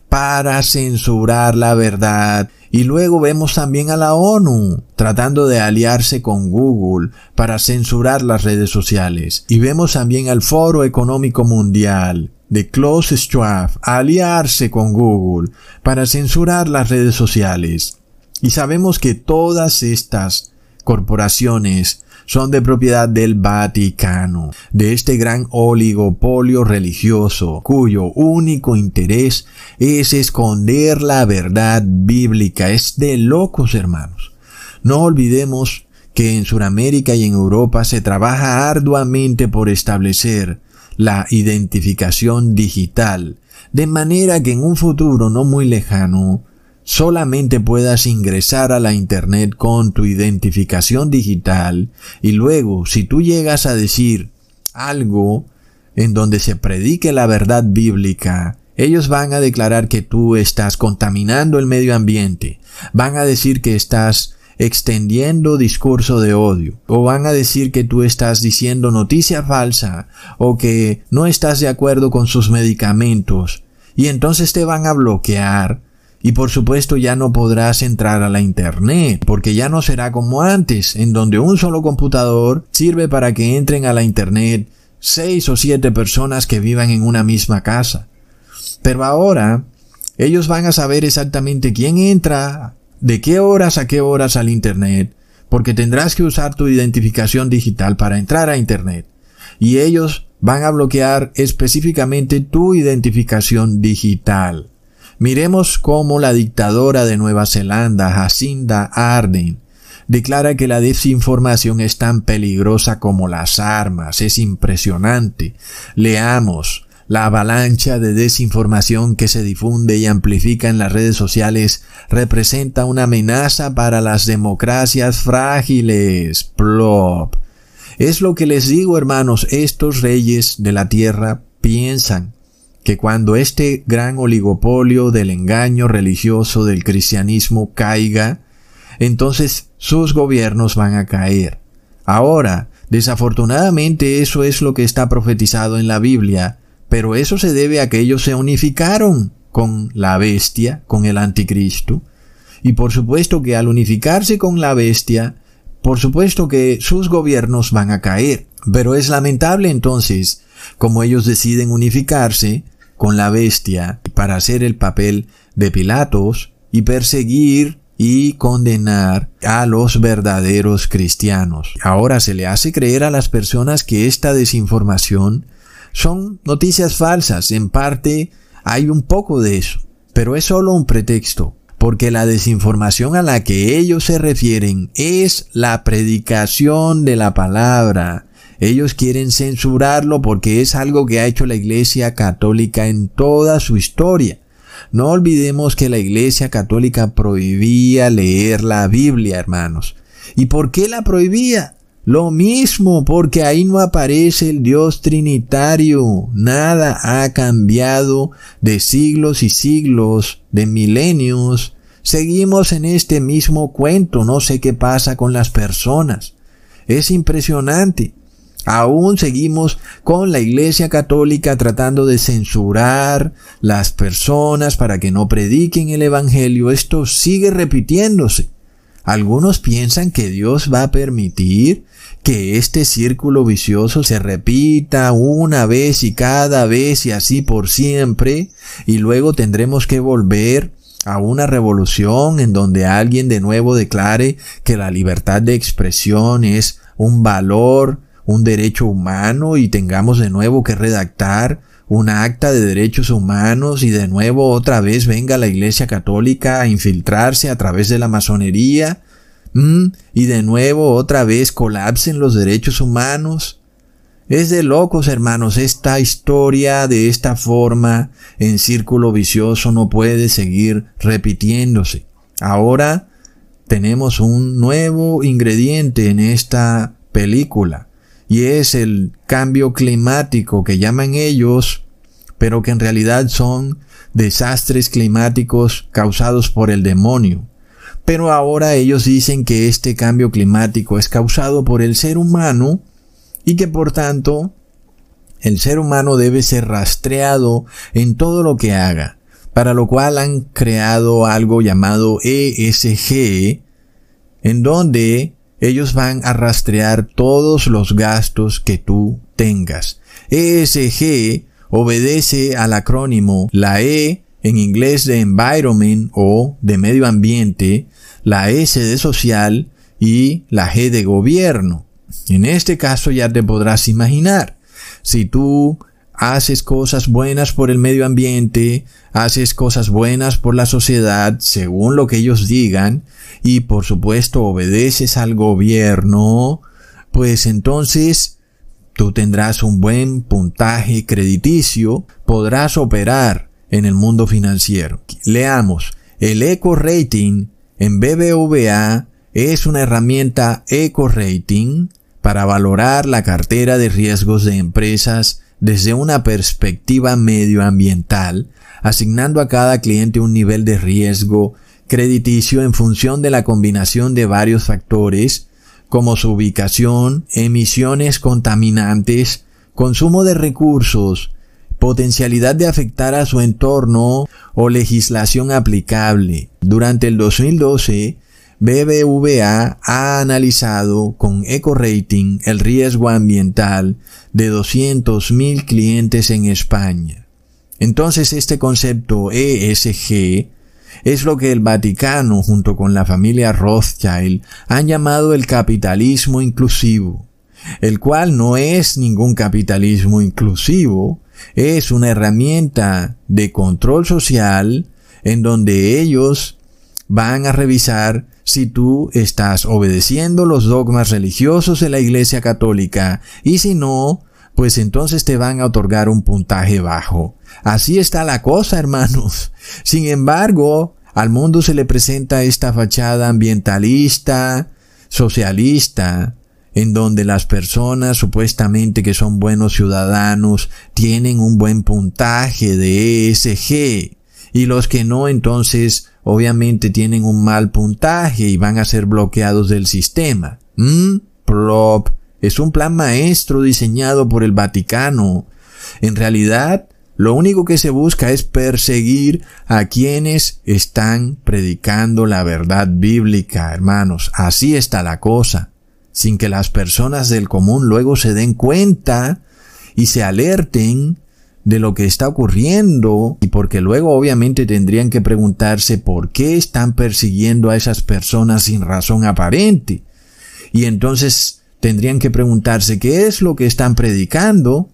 para censurar la verdad. Y luego vemos también a la ONU tratando de aliarse con Google para censurar las redes sociales. Y vemos también al Foro Económico Mundial de Klaus Schwab aliarse con Google para censurar las redes sociales. Y sabemos que todas estas corporaciones son de propiedad del Vaticano, de este gran oligopolio religioso, cuyo único interés es esconder la verdad bíblica. Es de locos, hermanos. No olvidemos que en Sudamérica y en Europa se trabaja arduamente por establecer la identificación digital, de manera que en un futuro no muy lejano solamente puedas ingresar a la Internet con tu identificación digital y luego si tú llegas a decir algo en donde se predique la verdad bíblica, ellos van a declarar que tú estás contaminando el medio ambiente, van a decir que estás extendiendo discurso de odio, o van a decir que tú estás diciendo noticia falsa, o que no estás de acuerdo con sus medicamentos, y entonces te van a bloquear, y por supuesto ya no podrás entrar a la Internet, porque ya no será como antes, en donde un solo computador sirve para que entren a la Internet seis o siete personas que vivan en una misma casa. Pero ahora, ellos van a saber exactamente quién entra de qué horas a qué horas al Internet, porque tendrás que usar tu identificación digital para entrar a Internet. Y ellos van a bloquear específicamente tu identificación digital. Miremos cómo la dictadora de Nueva Zelanda, Jacinda Arden, declara que la desinformación es tan peligrosa como las armas. Es impresionante. Leamos la avalancha de desinformación que se difunde y amplifica en las redes sociales representa una amenaza para las democracias frágiles. Plop. Es lo que les digo, hermanos, estos reyes de la tierra piensan que cuando este gran oligopolio del engaño religioso del cristianismo caiga, entonces sus gobiernos van a caer. Ahora, desafortunadamente eso es lo que está profetizado en la Biblia, pero eso se debe a que ellos se unificaron con la bestia, con el anticristo. Y por supuesto que al unificarse con la bestia, por supuesto que sus gobiernos van a caer. Pero es lamentable entonces, como ellos deciden unificarse con la bestia para hacer el papel de Pilatos y perseguir y condenar a los verdaderos cristianos. Ahora se le hace creer a las personas que esta desinformación son noticias falsas. En parte hay un poco de eso, pero es solo un pretexto, porque la desinformación a la que ellos se refieren es la predicación de la palabra. Ellos quieren censurarlo porque es algo que ha hecho la Iglesia Católica en toda su historia. No olvidemos que la Iglesia Católica prohibía leer la Biblia, hermanos. ¿Y por qué la prohibía? Lo mismo, porque ahí no aparece el Dios Trinitario. Nada ha cambiado de siglos y siglos, de milenios. Seguimos en este mismo cuento, no sé qué pasa con las personas. Es impresionante. Aún seguimos con la Iglesia Católica tratando de censurar las personas para que no prediquen el Evangelio. Esto sigue repitiéndose. Algunos piensan que Dios va a permitir que este círculo vicioso se repita una vez y cada vez y así por siempre, y luego tendremos que volver a una revolución en donde alguien de nuevo declare que la libertad de expresión es un valor, un derecho humano y tengamos de nuevo que redactar un acta de derechos humanos y de nuevo otra vez venga la Iglesia Católica a infiltrarse a través de la masonería y de nuevo otra vez colapsen los derechos humanos. Es de locos, hermanos, esta historia de esta forma en círculo vicioso no puede seguir repitiéndose. Ahora tenemos un nuevo ingrediente en esta película y es el cambio climático que llaman ellos, pero que en realidad son desastres climáticos causados por el demonio. Pero ahora ellos dicen que este cambio climático es causado por el ser humano y que por tanto el ser humano debe ser rastreado en todo lo que haga, para lo cual han creado algo llamado ESG, en donde ellos van a rastrear todos los gastos que tú tengas. ESG obedece al acrónimo la E en inglés de environment o de medio ambiente, la S de social y la G de gobierno. En este caso ya te podrás imaginar, si tú haces cosas buenas por el medio ambiente, haces cosas buenas por la sociedad, según lo que ellos digan, y por supuesto obedeces al gobierno, pues entonces tú tendrás un buen puntaje crediticio, podrás operar en el mundo financiero. Leamos, el eco rating en BBVA es una herramienta eco rating para valorar la cartera de riesgos de empresas desde una perspectiva medioambiental, asignando a cada cliente un nivel de riesgo crediticio en función de la combinación de varios factores como su ubicación, emisiones contaminantes, consumo de recursos, potencialidad de afectar a su entorno o legislación aplicable. Durante el 2012, BBVA ha analizado con EcoRating el riesgo ambiental de 200.000 clientes en España. Entonces este concepto ESG es lo que el Vaticano junto con la familia Rothschild han llamado el capitalismo inclusivo, el cual no es ningún capitalismo inclusivo, es una herramienta de control social en donde ellos van a revisar si tú estás obedeciendo los dogmas religiosos de la Iglesia Católica y si no, pues entonces te van a otorgar un puntaje bajo. Así está la cosa, hermanos. Sin embargo, al mundo se le presenta esta fachada ambientalista, socialista, en donde las personas supuestamente que son buenos ciudadanos tienen un buen puntaje de ESG y los que no entonces obviamente tienen un mal puntaje y van a ser bloqueados del sistema. ¿Mm? Plop. Es un plan maestro diseñado por el Vaticano. En realidad, lo único que se busca es perseguir a quienes están predicando la verdad bíblica, hermanos. Así está la cosa sin que las personas del común luego se den cuenta y se alerten, de lo que está ocurriendo y porque luego obviamente tendrían que preguntarse por qué están persiguiendo a esas personas sin razón aparente. Y entonces tendrían que preguntarse qué es lo que están predicando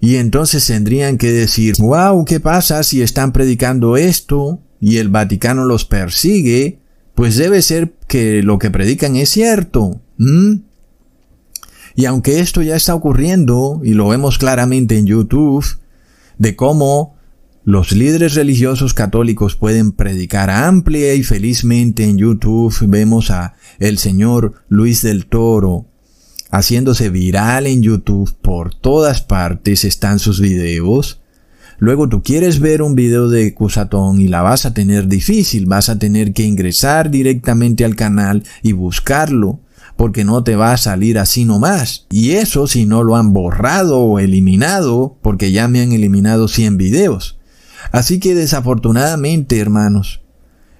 y entonces tendrían que decir, wow, ¿qué pasa si están predicando esto y el Vaticano los persigue? Pues debe ser que lo que predican es cierto. Y aunque esto ya está ocurriendo, y lo vemos claramente en YouTube, de cómo los líderes religiosos católicos pueden predicar amplia y felizmente en YouTube, vemos a el señor Luis del Toro haciéndose viral en YouTube por todas partes están sus videos. Luego tú quieres ver un video de Cusatón y la vas a tener difícil, vas a tener que ingresar directamente al canal y buscarlo porque no te va a salir así nomás. Y eso si no lo han borrado o eliminado, porque ya me han eliminado 100 videos. Así que desafortunadamente, hermanos,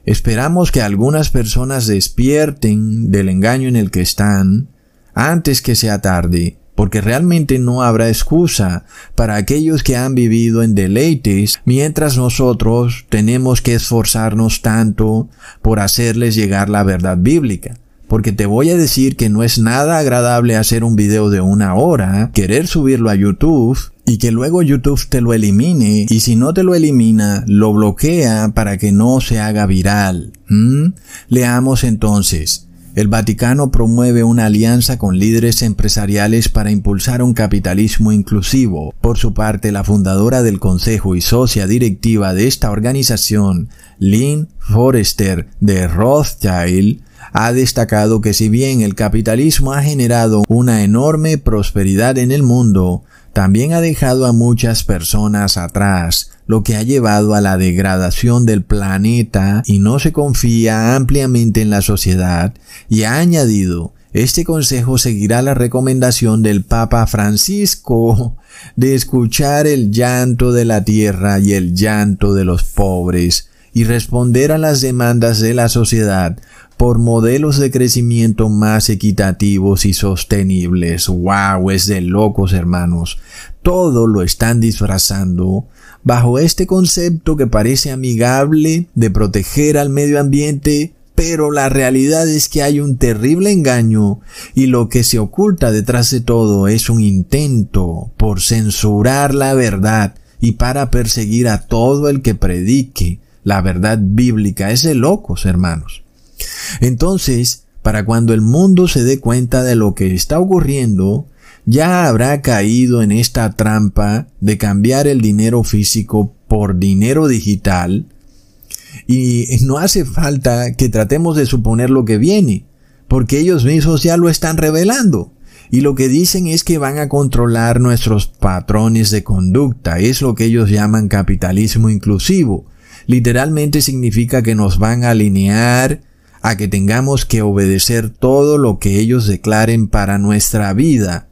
esperamos que algunas personas despierten del engaño en el que están antes que sea tarde, porque realmente no habrá excusa para aquellos que han vivido en deleites, mientras nosotros tenemos que esforzarnos tanto por hacerles llegar la verdad bíblica. Porque te voy a decir que no es nada agradable hacer un video de una hora, querer subirlo a YouTube y que luego YouTube te lo elimine y si no te lo elimina, lo bloquea para que no se haga viral. ¿Mm? Leamos entonces. El Vaticano promueve una alianza con líderes empresariales para impulsar un capitalismo inclusivo. Por su parte, la fundadora del Consejo y socia directiva de esta organización, Lynn Forrester de Rothschild, ha destacado que si bien el capitalismo ha generado una enorme prosperidad en el mundo, también ha dejado a muchas personas atrás, lo que ha llevado a la degradación del planeta y no se confía ampliamente en la sociedad, y ha añadido, este consejo seguirá la recomendación del Papa Francisco de escuchar el llanto de la tierra y el llanto de los pobres, y responder a las demandas de la sociedad por modelos de crecimiento más equitativos y sostenibles. ¡Wow! Es de locos, hermanos. Todo lo están disfrazando bajo este concepto que parece amigable de proteger al medio ambiente, pero la realidad es que hay un terrible engaño y lo que se oculta detrás de todo es un intento por censurar la verdad y para perseguir a todo el que predique la verdad bíblica. Es de locos, hermanos. Entonces, para cuando el mundo se dé cuenta de lo que está ocurriendo, ya habrá caído en esta trampa de cambiar el dinero físico por dinero digital y no hace falta que tratemos de suponer lo que viene, porque ellos mismos ya lo están revelando. Y lo que dicen es que van a controlar nuestros patrones de conducta, es lo que ellos llaman capitalismo inclusivo. Literalmente significa que nos van a alinear a que tengamos que obedecer todo lo que ellos declaren para nuestra vida.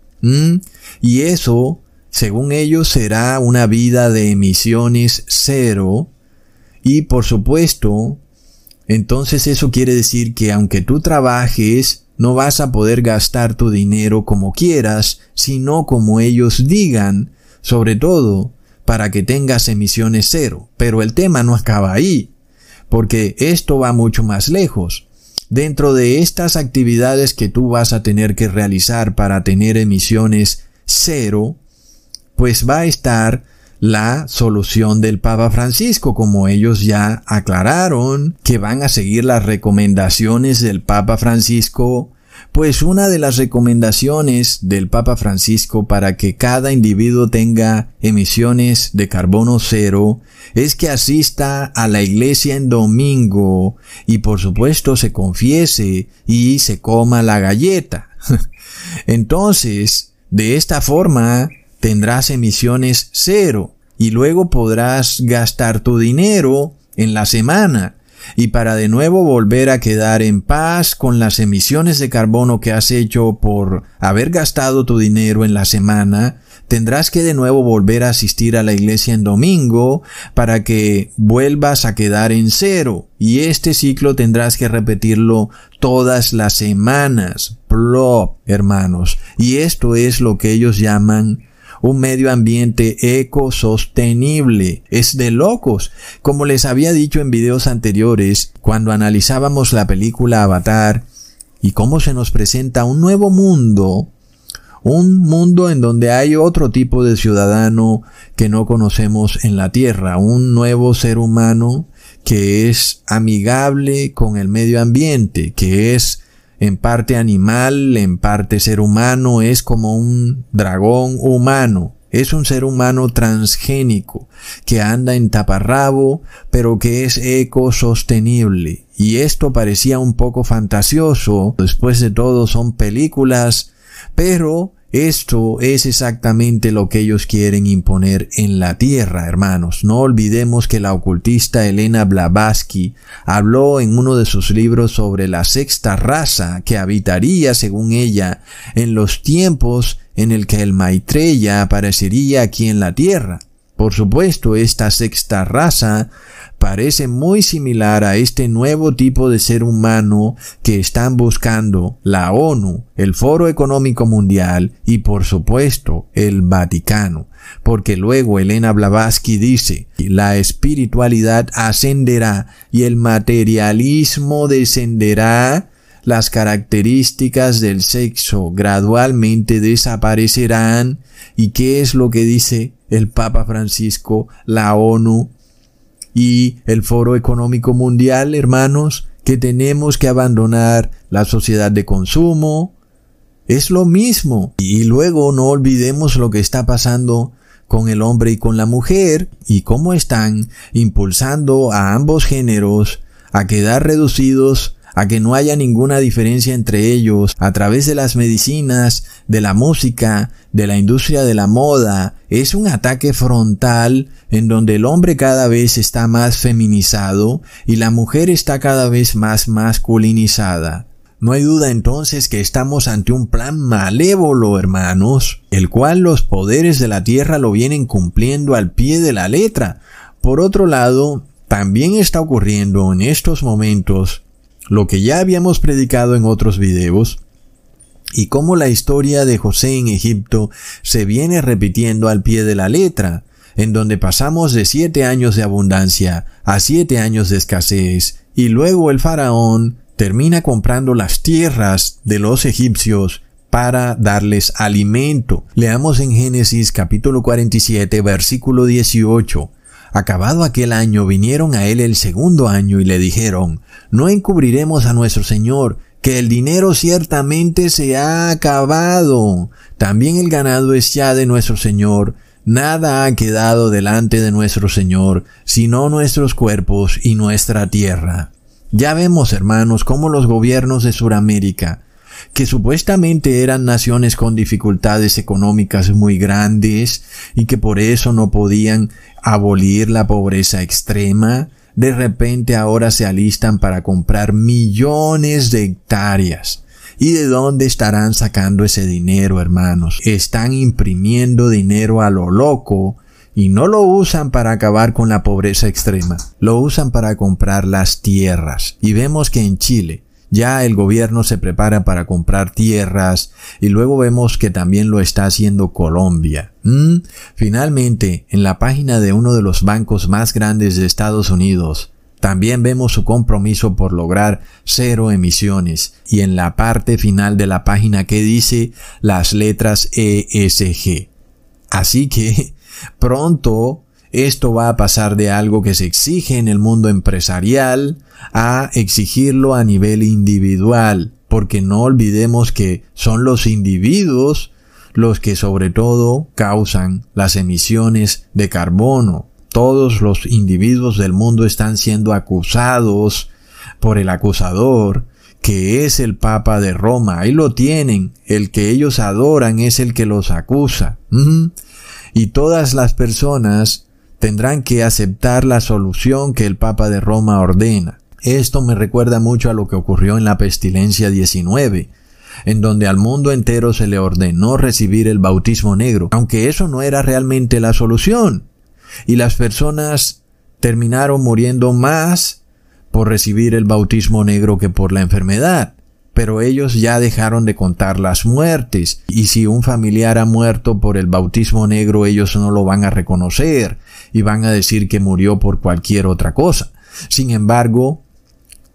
Y eso, según ellos, será una vida de emisiones cero. Y por supuesto, entonces eso quiere decir que aunque tú trabajes, no vas a poder gastar tu dinero como quieras, sino como ellos digan, sobre todo para que tengas emisiones cero. Pero el tema no acaba ahí porque esto va mucho más lejos. Dentro de estas actividades que tú vas a tener que realizar para tener emisiones cero, pues va a estar la solución del Papa Francisco, como ellos ya aclararon que van a seguir las recomendaciones del Papa Francisco pues una de las recomendaciones del Papa Francisco para que cada individuo tenga emisiones de carbono cero es que asista a la iglesia en domingo y por supuesto se confiese y se coma la galleta. Entonces, de esta forma tendrás emisiones cero y luego podrás gastar tu dinero en la semana y para de nuevo volver a quedar en paz con las emisiones de carbono que has hecho por haber gastado tu dinero en la semana, tendrás que de nuevo volver a asistir a la iglesia en domingo para que vuelvas a quedar en cero. Y este ciclo tendrás que repetirlo todas las semanas. Plop, hermanos. Y esto es lo que ellos llaman un medio ambiente ecosostenible. Es de locos. Como les había dicho en videos anteriores, cuando analizábamos la película Avatar y cómo se nos presenta un nuevo mundo, un mundo en donde hay otro tipo de ciudadano que no conocemos en la Tierra, un nuevo ser humano que es amigable con el medio ambiente, que es en parte animal, en parte ser humano, es como un dragón humano. Es un ser humano transgénico que anda en taparrabo, pero que es ecosostenible. Y esto parecía un poco fantasioso. Después de todo son películas, pero esto es exactamente lo que ellos quieren imponer en la tierra, hermanos. No olvidemos que la ocultista Elena Blavatsky habló en uno de sus libros sobre la sexta raza que habitaría, según ella, en los tiempos en el que el Maitreya aparecería aquí en la tierra. Por supuesto, esta sexta raza parece muy similar a este nuevo tipo de ser humano que están buscando la ONU, el Foro Económico Mundial y por supuesto el Vaticano. Porque luego Elena Blavatsky dice, la espiritualidad ascenderá y el materialismo descenderá las características del sexo gradualmente desaparecerán. ¿Y qué es lo que dice el Papa Francisco, la ONU y el Foro Económico Mundial, hermanos, que tenemos que abandonar la sociedad de consumo. Es lo mismo. Y luego no olvidemos lo que está pasando con el hombre y con la mujer y cómo están impulsando a ambos géneros a quedar reducidos a que no haya ninguna diferencia entre ellos a través de las medicinas, de la música, de la industria de la moda, es un ataque frontal en donde el hombre cada vez está más feminizado y la mujer está cada vez más masculinizada. No hay duda entonces que estamos ante un plan malévolo, hermanos, el cual los poderes de la tierra lo vienen cumpliendo al pie de la letra. Por otro lado, también está ocurriendo en estos momentos lo que ya habíamos predicado en otros videos, y cómo la historia de José en Egipto se viene repitiendo al pie de la letra, en donde pasamos de siete años de abundancia a siete años de escasez, y luego el faraón termina comprando las tierras de los egipcios para darles alimento. Leamos en Génesis capítulo 47 versículo 18. Acabado aquel año vinieron a él el segundo año y le dijeron, no encubriremos a nuestro Señor, que el dinero ciertamente se ha acabado. También el ganado es ya de nuestro Señor. Nada ha quedado delante de nuestro Señor, sino nuestros cuerpos y nuestra tierra. Ya vemos, hermanos, cómo los gobiernos de Sudamérica, que supuestamente eran naciones con dificultades económicas muy grandes y que por eso no podían abolir la pobreza extrema, de repente ahora se alistan para comprar millones de hectáreas. ¿Y de dónde estarán sacando ese dinero, hermanos? Están imprimiendo dinero a lo loco y no lo usan para acabar con la pobreza extrema, lo usan para comprar las tierras. Y vemos que en Chile, ya el gobierno se prepara para comprar tierras y luego vemos que también lo está haciendo Colombia. ¿Mm? Finalmente, en la página de uno de los bancos más grandes de Estados Unidos, también vemos su compromiso por lograr cero emisiones y en la parte final de la página que dice las letras ESG. Así que pronto esto va a pasar de algo que se exige en el mundo empresarial a exigirlo a nivel individual, porque no olvidemos que son los individuos los que sobre todo causan las emisiones de carbono. Todos los individuos del mundo están siendo acusados por el acusador, que es el Papa de Roma. Ahí lo tienen. El que ellos adoran es el que los acusa. Y todas las personas tendrán que aceptar la solución que el Papa de Roma ordena. Esto me recuerda mucho a lo que ocurrió en la pestilencia 19, en donde al mundo entero se le ordenó recibir el bautismo negro, aunque eso no era realmente la solución. Y las personas terminaron muriendo más por recibir el bautismo negro que por la enfermedad. pero ellos ya dejaron de contar las muertes. Y si un familiar ha muerto por el bautismo negro, ellos no lo van a reconocer y van a decir que murió por cualquier otra cosa. Sin embargo,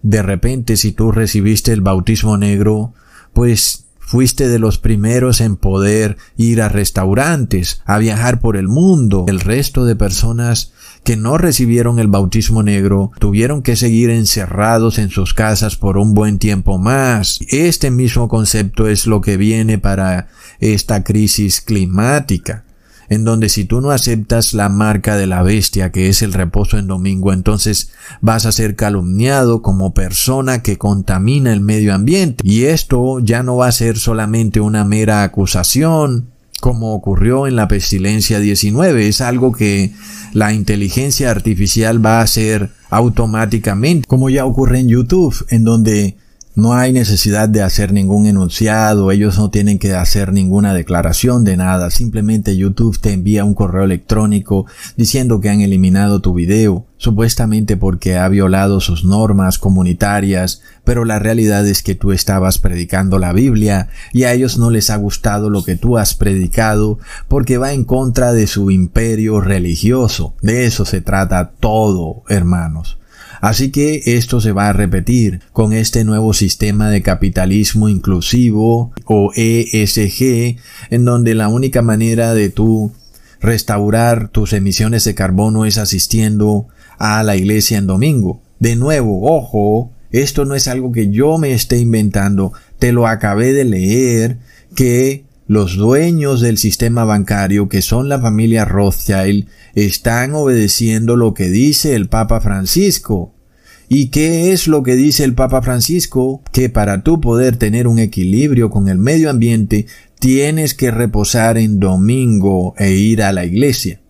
de repente si tú recibiste el bautismo negro, pues Fuiste de los primeros en poder ir a restaurantes, a viajar por el mundo. El resto de personas que no recibieron el bautismo negro tuvieron que seguir encerrados en sus casas por un buen tiempo más. Este mismo concepto es lo que viene para esta crisis climática en donde si tú no aceptas la marca de la bestia que es el reposo en domingo, entonces vas a ser calumniado como persona que contamina el medio ambiente. Y esto ya no va a ser solamente una mera acusación, como ocurrió en la pestilencia 19, es algo que la inteligencia artificial va a hacer automáticamente, como ya ocurre en YouTube, en donde no hay necesidad de hacer ningún enunciado, ellos no tienen que hacer ninguna declaración de nada, simplemente YouTube te envía un correo electrónico diciendo que han eliminado tu video, supuestamente porque ha violado sus normas comunitarias, pero la realidad es que tú estabas predicando la Biblia y a ellos no les ha gustado lo que tú has predicado porque va en contra de su imperio religioso. De eso se trata todo, hermanos. Así que esto se va a repetir con este nuevo sistema de capitalismo inclusivo o ESG, en donde la única manera de tú restaurar tus emisiones de carbono es asistiendo a la iglesia en domingo. De nuevo, ojo, esto no es algo que yo me esté inventando, te lo acabé de leer que los dueños del sistema bancario, que son la familia Rothschild, están obedeciendo lo que dice el Papa Francisco. ¿Y qué es lo que dice el Papa Francisco? Que para tú poder tener un equilibrio con el medio ambiente, tienes que reposar en domingo e ir a la iglesia.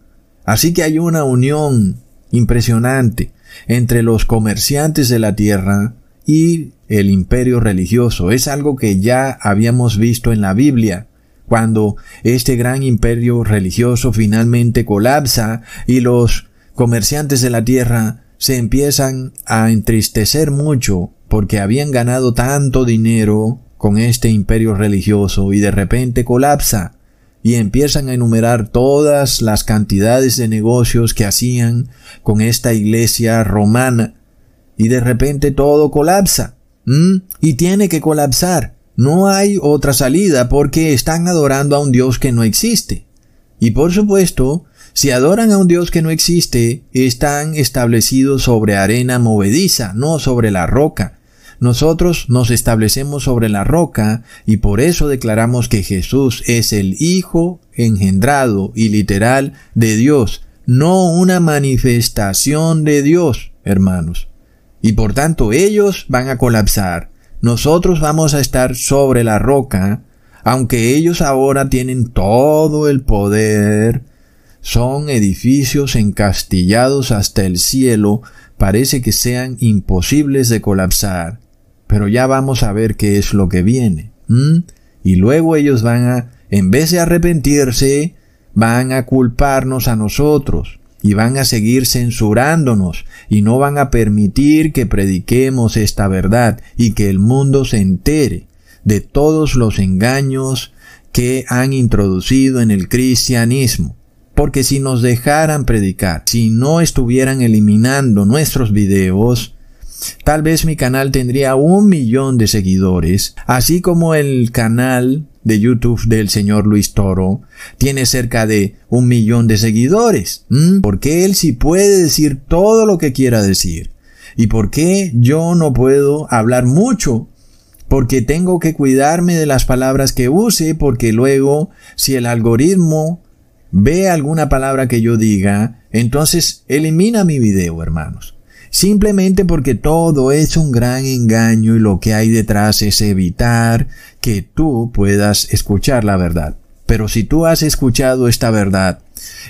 Así que hay una unión impresionante entre los comerciantes de la tierra y el imperio religioso. Es algo que ya habíamos visto en la Biblia cuando este gran imperio religioso finalmente colapsa y los comerciantes de la tierra se empiezan a entristecer mucho porque habían ganado tanto dinero con este imperio religioso y de repente colapsa y empiezan a enumerar todas las cantidades de negocios que hacían con esta iglesia romana y de repente todo colapsa y tiene que colapsar no hay otra salida porque están adorando a un Dios que no existe. Y por supuesto, si adoran a un Dios que no existe, están establecidos sobre arena movediza, no sobre la roca. Nosotros nos establecemos sobre la roca y por eso declaramos que Jesús es el Hijo engendrado y literal de Dios, no una manifestación de Dios, hermanos. Y por tanto ellos van a colapsar nosotros vamos a estar sobre la roca, aunque ellos ahora tienen todo el poder, son edificios encastillados hasta el cielo, parece que sean imposibles de colapsar, pero ya vamos a ver qué es lo que viene. Y luego ellos van a, en vez de arrepentirse, van a culparnos a nosotros y van a seguir censurándonos y no van a permitir que prediquemos esta verdad y que el mundo se entere de todos los engaños que han introducido en el cristianismo. Porque si nos dejaran predicar, si no estuvieran eliminando nuestros videos, tal vez mi canal tendría un millón de seguidores, así como el canal de YouTube del señor Luis Toro tiene cerca de un millón de seguidores. Porque él sí puede decir todo lo que quiera decir. ¿Y por qué yo no puedo hablar mucho? Porque tengo que cuidarme de las palabras que use, porque luego, si el algoritmo ve alguna palabra que yo diga, entonces elimina mi video, hermanos simplemente porque todo es un gran engaño y lo que hay detrás es evitar que tú puedas escuchar la verdad. Pero si tú has escuchado esta verdad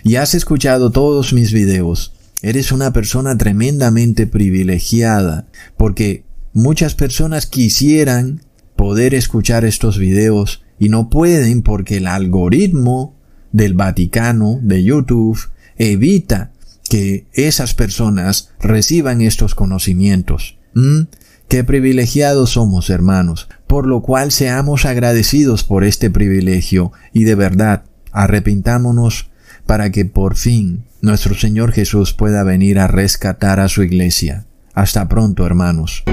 y has escuchado todos mis videos, eres una persona tremendamente privilegiada porque muchas personas quisieran poder escuchar estos videos y no pueden porque el algoritmo del Vaticano, de YouTube, evita que esas personas reciban estos conocimientos. Qué privilegiados somos, hermanos, por lo cual seamos agradecidos por este privilegio y de verdad arrepintámonos para que por fin nuestro Señor Jesús pueda venir a rescatar a su iglesia. Hasta pronto, hermanos.